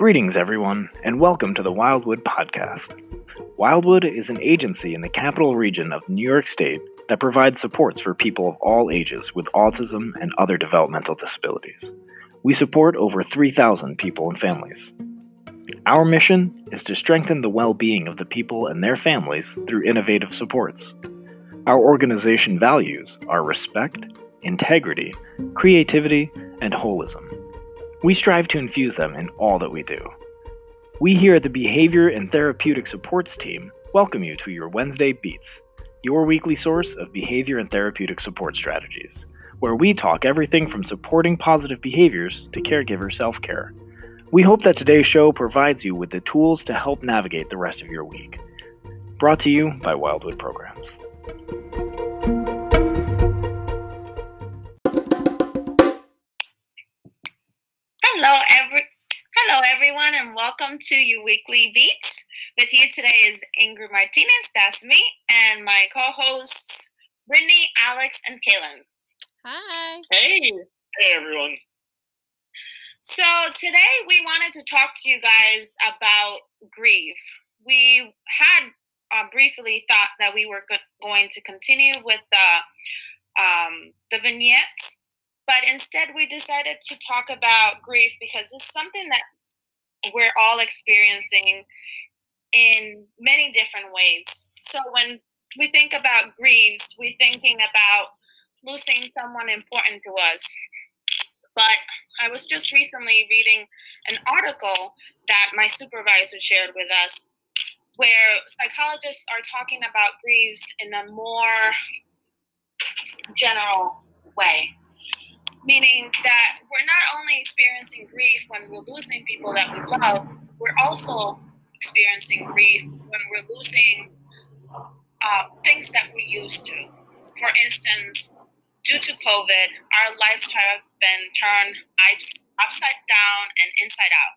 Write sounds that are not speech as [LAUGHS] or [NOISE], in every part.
Greetings, everyone, and welcome to the Wildwood Podcast. Wildwood is an agency in the capital region of New York State that provides supports for people of all ages with autism and other developmental disabilities. We support over 3,000 people and families. Our mission is to strengthen the well being of the people and their families through innovative supports. Our organization values are respect, integrity, creativity, and holism. We strive to infuse them in all that we do. We here at the Behavior and Therapeutic Supports team welcome you to your Wednesday Beats, your weekly source of behavior and therapeutic support strategies, where we talk everything from supporting positive behaviors to caregiver self care. We hope that today's show provides you with the tools to help navigate the rest of your week. Brought to you by Wildwood Programs. Hello everyone, and welcome to your weekly beats. With you today is Ingrid Martinez, that's me, and my co-hosts Brittany, Alex, and Kaylin. Hi. Hey. Hey, everyone. So today we wanted to talk to you guys about grief. We had uh, briefly thought that we were go- going to continue with the um, the vignettes but instead we decided to talk about grief because it's something that we're all experiencing in many different ways. So when we think about griefs we're thinking about losing someone important to us. But i was just recently reading an article that my supervisor shared with us where psychologists are talking about griefs in a more general way meaning that we're not only experiencing grief when we're losing people that we love, we're also experiencing grief when we're losing uh, things that we used to. For instance, due to COVID, our lives have been turned upside down and inside out.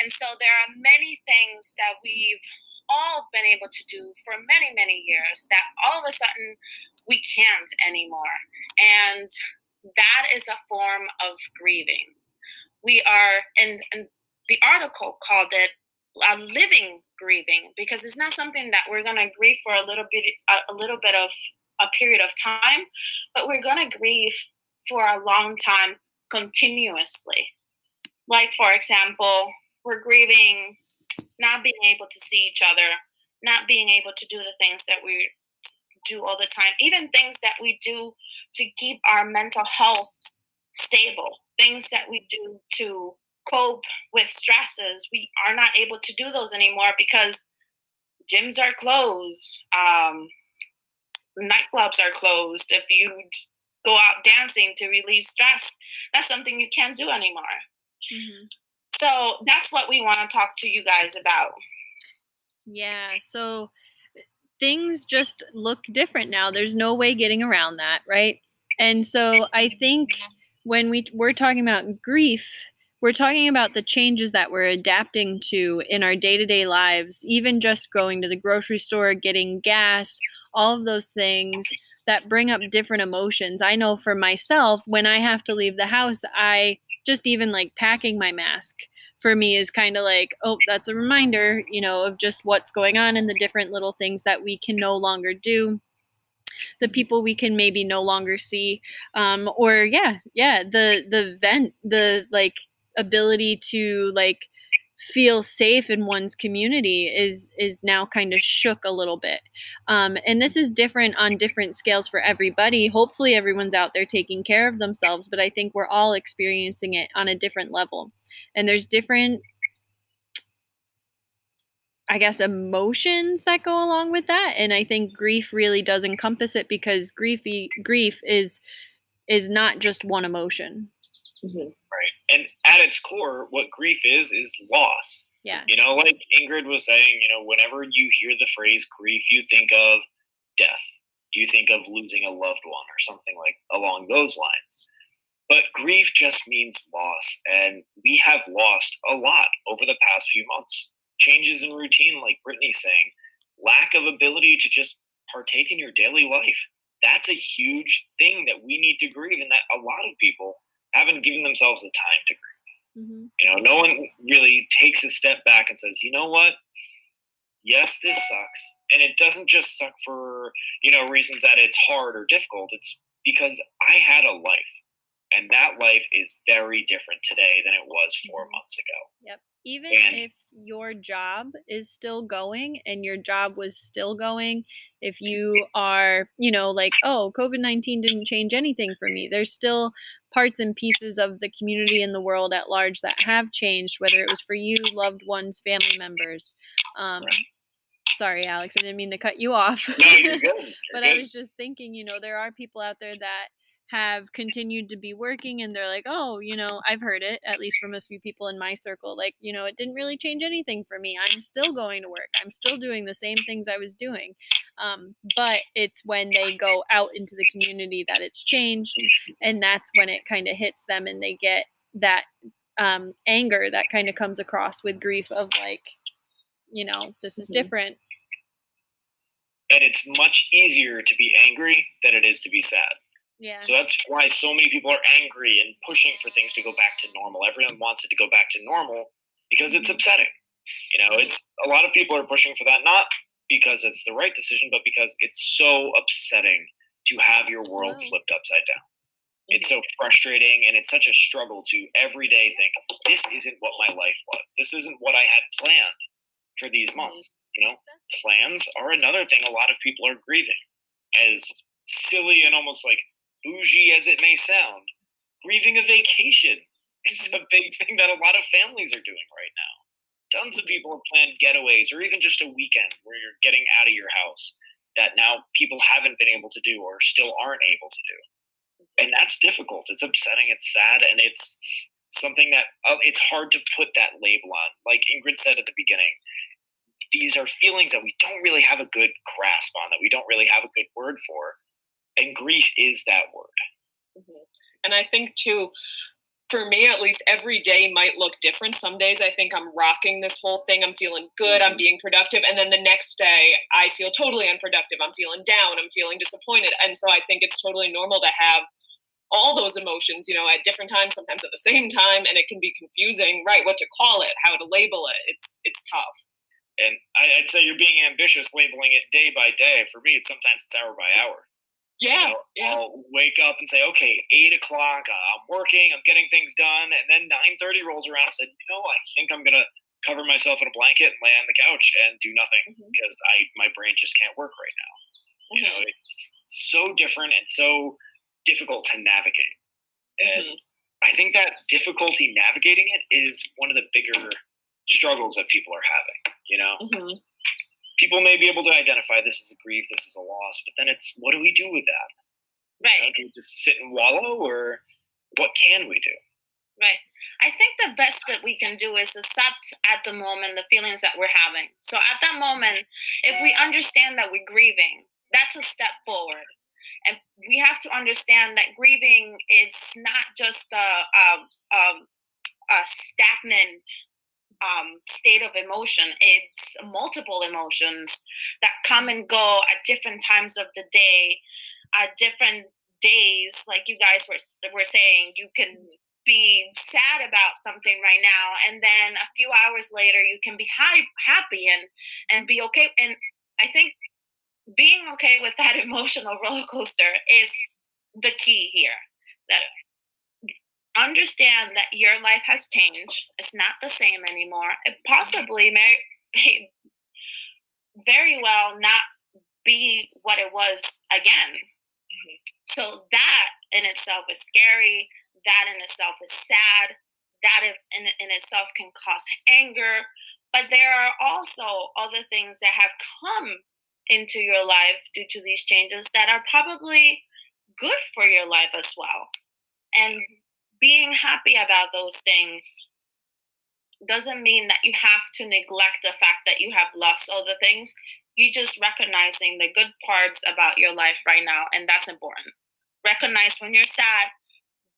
And so there are many things that we've all been able to do for many, many years that all of a sudden we can't anymore. And that is a form of grieving. We are, and, and the article called it a living grieving because it's not something that we're going to grieve for a little bit, a, a little bit of a period of time, but we're going to grieve for a long time continuously. Like, for example, we're grieving not being able to see each other, not being able to do the things that we do all the time, even things that we do to keep our mental health stable, things that we do to cope with stresses, we are not able to do those anymore because gyms are closed, um, nightclubs are closed. If you go out dancing to relieve stress, that's something you can't do anymore. Mm-hmm. So that's what we want to talk to you guys about. Yeah. So things just look different now. There's no way getting around that, right? And so I think when we we're talking about grief, we're talking about the changes that we're adapting to in our day-to-day lives, even just going to the grocery store, getting gas, all of those things that bring up different emotions. I know for myself, when I have to leave the house, I just even like packing my mask for me is kind of like, oh, that's a reminder, you know, of just what's going on and the different little things that we can no longer do. The people we can maybe no longer see. Um or yeah yeah the the vent the like ability to like feel safe in one's community is is now kind of shook a little bit um, and this is different on different scales for everybody hopefully everyone's out there taking care of themselves but i think we're all experiencing it on a different level and there's different I guess emotions that go along with that and I think grief really does encompass it because griefy grief is is not just one emotion. Mm-hmm. Right. And at its core, what grief is, is loss. Yeah. You know, like Ingrid was saying, you know, whenever you hear the phrase grief, you think of death. You think of losing a loved one or something like along those lines. But grief just means loss. And we have lost a lot over the past few months. Changes in routine, like Brittany's saying, lack of ability to just partake in your daily life. That's a huge thing that we need to grieve, and that a lot of people haven't given themselves the time to grieve. Mm-hmm. You know, no one really takes a step back and says, you know what? Yes, this sucks. And it doesn't just suck for, you know, reasons that it's hard or difficult. It's because I had a life. And that life is very different today than it was four Mhm. months ago. Yep. Even And- if your job is still going and your job was still going, if you are, you know, like, oh, COVID 19 didn't change anything for me, there's still parts and pieces of the community and the world at large that have changed, whether it was for you, loved ones, family members. Um, Sorry, Alex, I didn't mean to cut you off. No, you're good. [LAUGHS] You're but. I was just thinking, you know, there are people out there that have continued to be working and they're like, oh, you know, I've heard it, at least from a few people in my circle, like, you know, it didn't really change anything for me. I'm still going to work. I'm still doing the same things I was doing. Um, but it's when they go out into the community that it's changed. And that's when it kind of hits them and they get that um, anger that kind of comes across with grief of like, you know, this is Mhm. different. and it's much easier to be angry than it is to be sad. Yeah. So that's why so many people are angry and pushing for things to go back to normal. Everyone wants it to go back to normal because it's upsetting. You know, it's a lot of people are pushing for that not because it's the right decision, but because it's so upsetting to have your world flipped upside down. It's so frustrating and it's such a struggle to every day think, this isn't what my life was. This isn't what I had planned for these mm-hmm. months. You know, plans are another thing a lot of people are grieving. As silly and almost like bougie as it may sound, grieving a vacation [LAUGHS] is a big thing that a lot of families are doing right now. Tons of people have planned getaways or even just a weekend where you're getting out of your house that now people haven't been able to do or still aren't able to do. And that's difficult. It's upsetting, it's sad, and it's something that uh, it's hard to put that label on. Like Ingrid said at the beginning, these are feelings that we don't really have a good grasp on, that we don't really have a good word for. And grief is that word. Mhm. And I think too, for me at least, every day might look different. Some days I think I'm rocking this whole thing. I'm feeling good. I'm mm-hmm. being productive. And then the next day I feel totally unproductive. I'm feeling down. I'm feeling disappointed. And so I think it's totally normal to have all those emotions, you know, at different times, sometimes at the same time, and it can be confusing, right? What to call it, how to label it. It's it's tough. And I'd say you're being ambitious labeling it day by day. For me, it's sometimes it's hour by hour. You Yeah, know, yeah. I'll wake up and say, okay, eight o'clock, uh, I'm working, I'm getting things done, and then nine thirty rolls around. I said, you know, I think I'm gonna cover myself in a blanket and lay on the couch and do nothing Mhm. because I my brain just can't work right now. You know, Mhm. it's so different and so difficult to navigate. And Mhm. I think that difficulty navigating it is one of the bigger struggles that people are having. You know, Mhm. People may be able to identify this is a grief, this is a loss, but then it's what do we do with that? You know, Right. do we just sit and wallow, or what can we do? Right. I think the best that we can do is accept at the moment the feelings that we're having. So at that moment, if we understand that we're grieving, that's a step forward. And we have to understand that grieving is not just a, a, a, a stagnant um, state of emotion. It's multiple emotions that come and go at different times of the day, at different days. Like you guys were, were saying, you can be sad about something right now and then a few hours later you can be hi- happy and and be okay and i think being okay with that [LAUGHS] emotional roller coaster is the key here that understand that your life has changed. It's not the same anymore. It mm-hmm. possibly may very well not be what it was again. Mm-hmm. So that in itself is scary. That in itself is sad. That in, in itself can cause anger. But there are also other things that have come into your life due to these changes that are probably good for your life as well. And being happy about those things doesn't mean that you have to neglect the fact that you have lost other things you just recognizing the good parts about your life right now and that's important recognize when you're sad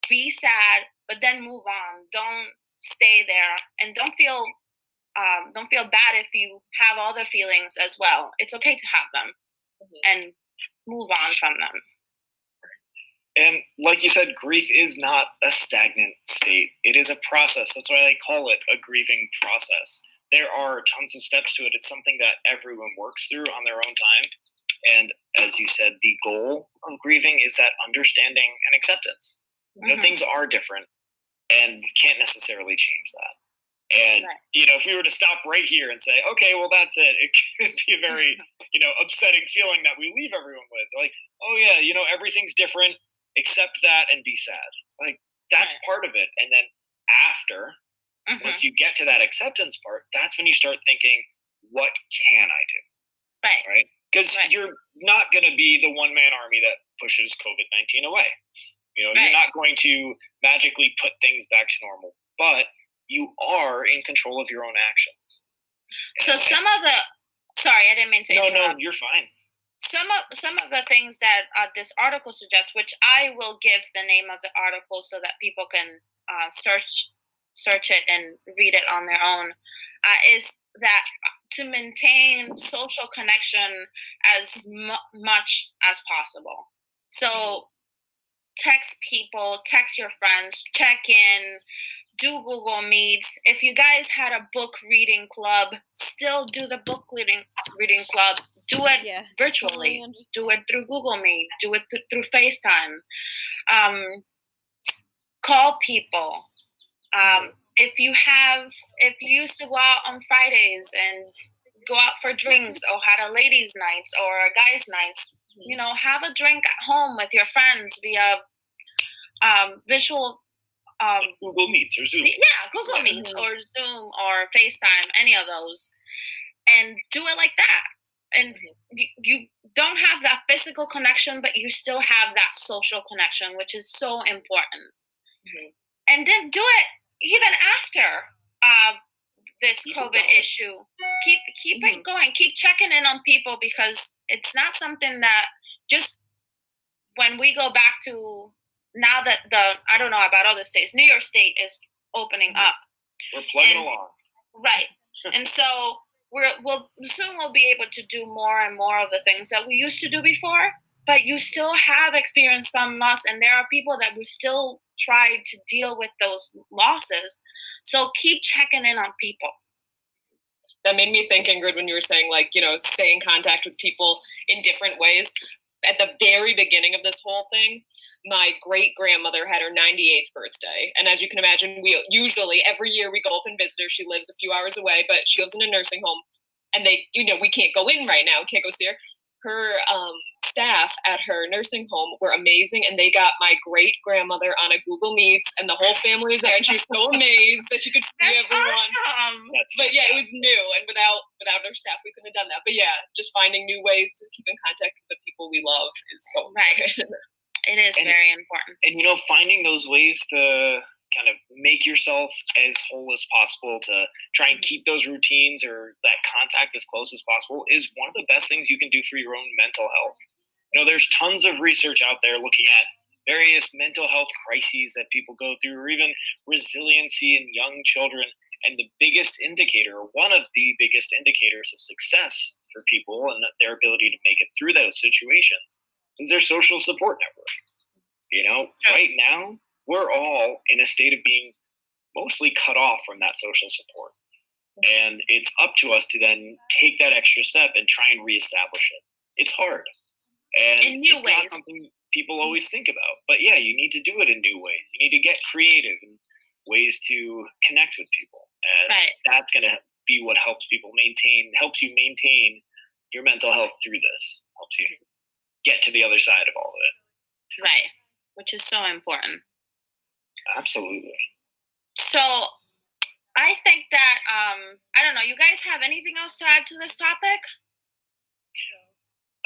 be sad, but then move on. Don't stay there, and don't feel um, don't feel bad if you have other feelings as well. It's okay to have them Mhm. and move on from them. And like you said, grief is not a stagnant state. It is a process. That's why I call it a grieving process. There are tons of steps to it. It's something that everyone works through on their own time. And as you said, the goal of grieving is that understanding and acceptance. You know, Mhm. things are different and we can't necessarily change that. And Right. you know, if we were to stop right here and say, okay, well that's it, it [LAUGHS] could be a very, [LAUGHS] you know, upsetting feeling that we leave everyone with. Like, oh yeah, you know, everything's different, accept that and be sad. Like that's Right. part of it. And then after, Mhm. once you get to that acceptance part, that's when you start thinking, what can I do? Right. Right? Because Right. you're not going to be the one man army that pushes COVID 19 away. You know, Right. you're not going to magically put things back to normal, but you are in control of your own actions. So And- some of the sorry, I didn't mean to no, interrupt. no, you're fine. Some of some of the things that uh, this article suggests, which I will give the name of the article so that people can uh, search search it and read it on their own, uh, is that to maintain social connection as mu- much as possible. So text people, text your friends, check in, do Google Meets. If you guys had a book reading club, still do the book reading reading club. Do it Yeah. virtually. Totally. Do it through Google Meet. Do it th- through FaceTime. Um, call people. Um, if you have, if you used to go out on Fridays and go out for drinks or had a ladies' nights or a guys' night, you know, have a drink at home with your friends via um, visual. Um, Google Meets or Zoom. yeah, Google Yeah. Meets or Zoom or FaceTime, any of those, and do it like that. And you, you don't have that physical connection, but you still have that social connection, which is so important. Mhm. And then do it even after uh, this Keep COVID issue. Keep keep it Mhm. going. Keep checking in on people because it's not something that just when we go back to now that the I don't know about other states, New York State is opening Mhm. up, We're plugging And- along. right? [LAUGHS] and so we're we'll soon we'll be able to do more and more of the things that we used to do before. But you still have experienced some loss, and there are people that we still try to deal with those losses. So keep checking in on people. that made me think, Ingrid, when you were saying, like, you know, stay in contact with people in different ways. At the very beginning of this whole thing, my great grandmother had her 98th birthday. And as you can imagine, we usually every year we go up and visit her. She lives a few hours away, but she lives in a nursing home. And they, you know, we can't go in right now, can't go see her. Her um, staff at her nursing home were amazing. And they got my great grandmother on a Google Meets, and the whole family was there. And she was so amazed that she could see That's everyone awesome. But yeah, it was new, and without without our staff, we couldn't have done that. But yeah, just finding new ways to keep in contact with the people we love is so Right. good. It is And- very important. and you know finding those ways to kind of make yourself as whole as possible to try and mm-hmm. keep those routines or that contact as close as possible is one of the best things you can do for your own mental health you know there's tons of research out there looking at various mental health crises that people go through or even resiliency in young children and the biggest indicator or one of the biggest indicators of success for people and their ability to make it through those situations is their social support network you know, right now we're all in a state of being mostly cut off from that social support. And it's up to us to then take that extra step and try and reestablish it. It's hard. And In new it's not ways. something people always think about. But yeah, you need to do it in new ways. You need to get creative and ways to connect with people. And Right. that's going to be what helps people maintain, helps you maintain your mental health through this, helps you get to the other side of all of it. Right. Which is so important. Absolutely. So I think that um I don't know, you guys have anything else to add to this topic?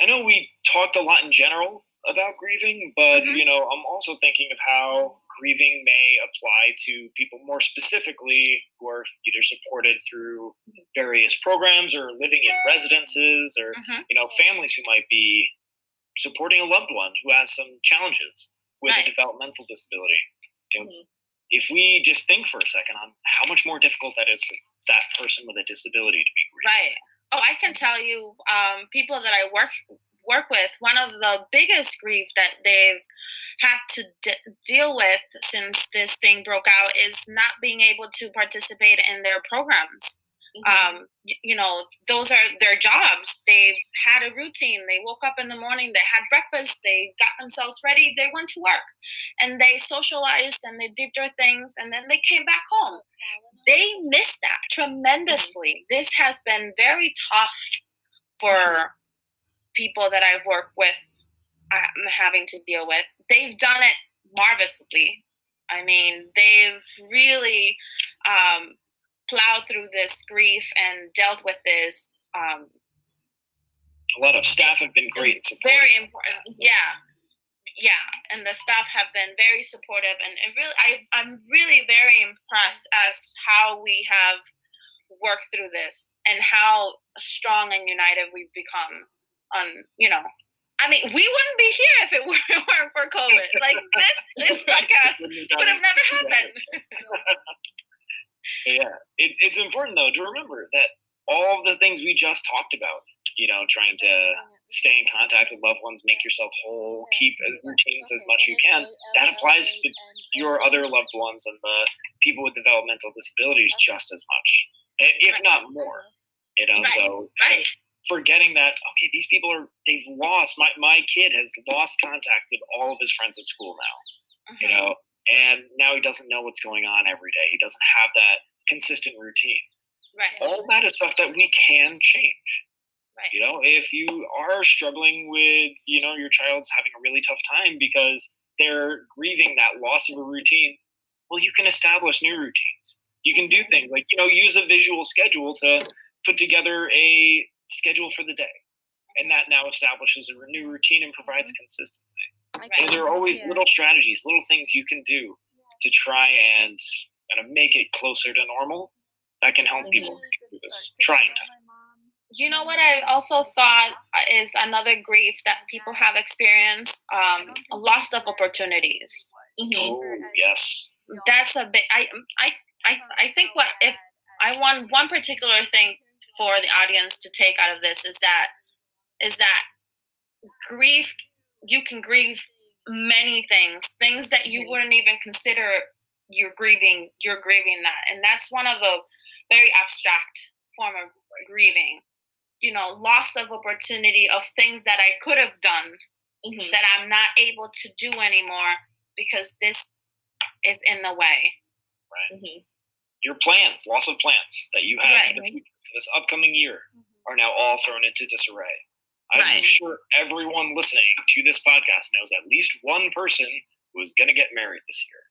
I know we talked a lot in general about grieving, but Mhm. you know, I'm also thinking of how grieving may apply to people more specifically who are either supported through various programs or living in residences or Mhm. you know, families who might be supporting a loved one who has some challenges with Right. a developmental disability. You know, Mhm. If we just think for a second on how much more difficult that is for that person with a disability to be grieving Right. Oh, I can tell you, um, people that I work work with, one of the biggest grief that they've had to d- deal with since this thing broke out is not being able to participate in their programs. Mm-hmm. Um, you, you know, those are their jobs. They've had a routine. They woke up in the morning, they had breakfast, they got themselves ready, they went to work, and they socialized and they did their things, and then they came back home. They miss that tremendously. This has been very tough for people that I've worked with I'm having to deal with. They've done it marvelously. I mean, they've really um, plowed through this grief and dealt with this. Um, a lot of staff have been great. Very important. Yeah, yeah, and the staff have been very supportive, and it really, I, I'm really very impressed as how we have worked through this and how strong and united we've become. On you know, I mean, we wouldn't be here if it [LAUGHS] weren't for COVID. Like this, this [LAUGHS] podcast would have never happened. [LAUGHS] yeah, it, it's important though to remember that all the things we just talked about, you know, trying to stay in contact with loved ones, make yourself whole, keep routines as much as you can, that applies to your other loved ones and the people with developmental disabilities just as much, if not more. You know, so forgetting that, okay, these people are, they've lost, my, my kid has lost contact with all of his friends at school now, mm-hmm. you know, and now he doesn't know what's going on every day. He doesn't have that consistent routine. Right. All that is stuff that we can change. Right. You know, if you are struggling with, you know, your child's having a really tough time because they're grieving that loss of a routine, well, you can establish new routines. You can do things like, you know, use a visual schedule to put together a schedule for the day. And that now establishes a new routine and provides consistency. Right. And there are always Yeah. little strategies, little things you can do to try and kind of make it closer to normal that can help people through this trying time. You know what I also thought is another grief that people have experienced: um, a loss of opportunities. Mm-hmm. Oh, mm-hmm. yes. That's a bit. I I I I think what if I want one particular thing for the audience to take out of this is that is that grief you can grieve many things things that you mm-hmm. wouldn't even consider you're grieving you're grieving that and that's one of the very abstract form of grieving you know loss of opportunity of things that i could have done Mhm. that i'm not able to do anymore because this is in the way Mhm. Your plans, loss of plans that you had for, Right. future, for this upcoming year are now all thrown into disarray. I'm Right. sure everyone listening to this podcast knows at least one person who is going to get married this year.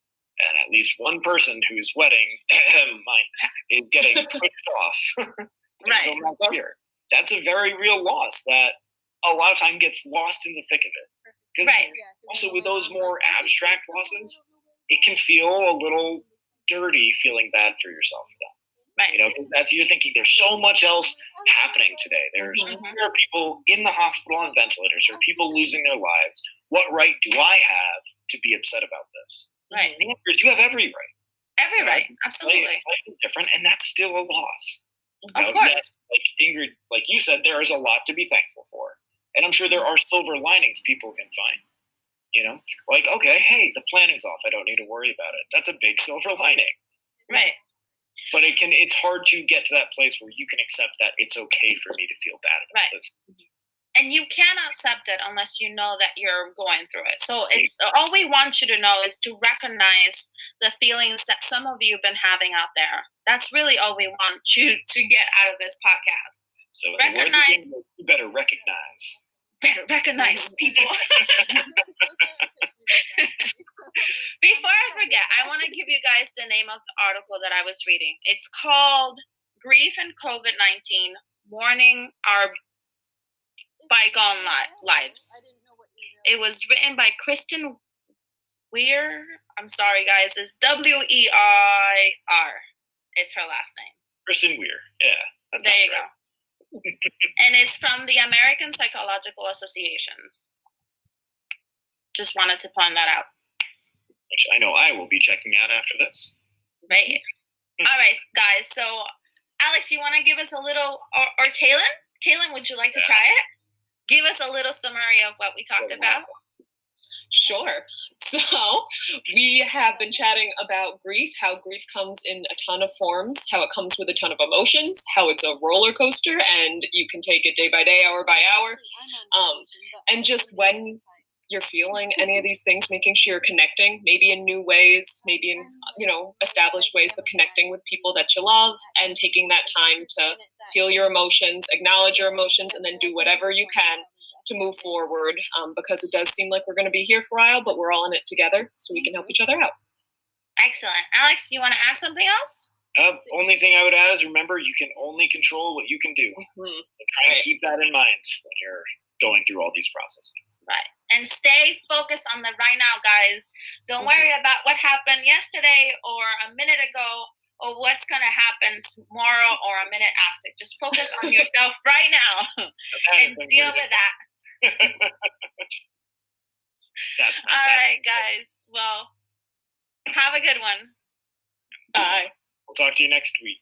And at least one person whose wedding [CLEARS THROAT] mine, is getting [LAUGHS] pushed off [LAUGHS] Right. until next year. That's a very real loss that a lot of time gets lost in the thick of it. Because Right. also with those more abstract losses, it can feel a little dirty feeling bad for yourself for that. right You know, 'cause that's you're thinking there's so much else happening today. There's Mhm. there are people in the hospital on ventilators, there are people losing their lives. What right do I have to be upset about this? right The answer is you have every right. every Yeah. right Life, absolutely life is different, and that's still a loss. Of course. yes, like Ingrid, like you said, there is a lot to be thankful for, and I'm sure there are silver linings people can find. You know, like okay, hey, the planning's off. I don't need to worry about it. That's a big [LAUGHS] silver lining. right But it can. It's hard to get to that place where you can accept that it's okay for me to feel bad about Right. this. Mm-hmm. And you cannot accept it unless you know that you're going through it. So it's all we want you to know is to recognize the feelings that some of you have been having out there. That's really all we want [LAUGHS] you to get out of this podcast. So Recognize- you better recognize. Better recognize [LAUGHS] people. [LAUGHS] Before I forget, I want to give you guys the name of the article that I was reading. It's called Grief and COVID 19 Mourning Our Bygone Li- Lives. It was written by Kristen Weir. I'm sorry, guys. It's W E I R. Is her last name. Kristen Weir. Yeah. There you right. go. [LAUGHS] and it's from the American Psychological Association. Just wanted to point that out. Which I know I will be checking out after this. Right. [LAUGHS] All right, guys. So Alex, you want to give us a little, or, or Kaylin? Kaylin, would you like to try it? Give us a little summary of what we talked about. Sure. [LAUGHS] So we have been chatting about grief, how grief comes in a ton of forms, how it comes with a ton of emotions, how it's a roller coaster and you can take it day by day, hour by hour. Um, and just when you're feeling any of these things, making sure you're connecting, maybe in new ways, maybe in you know established ways, but connecting with people that you love and taking that time to feel your emotions, acknowledge your emotions, and then do whatever you can to move forward. Um, because it does seem like we're going to be here for a while, but we're all in it together, so we can help each other out. Excellent, Alex. You want to add something else? Uh, only thing I would add is remember you can only control what you can do. Mhm. And try and keep that in mind when you're going through all these processes. Right. And stay focused on the right now, guys. Don't worry about what happened yesterday or a minute ago or what's going to happen tomorrow or a minute after. Just focus on yourself [LAUGHS] right now [LAUGHS] and deal with that. [LAUGHS] All right, guys. Well, have a good one. Bye. We'll talk to you next week.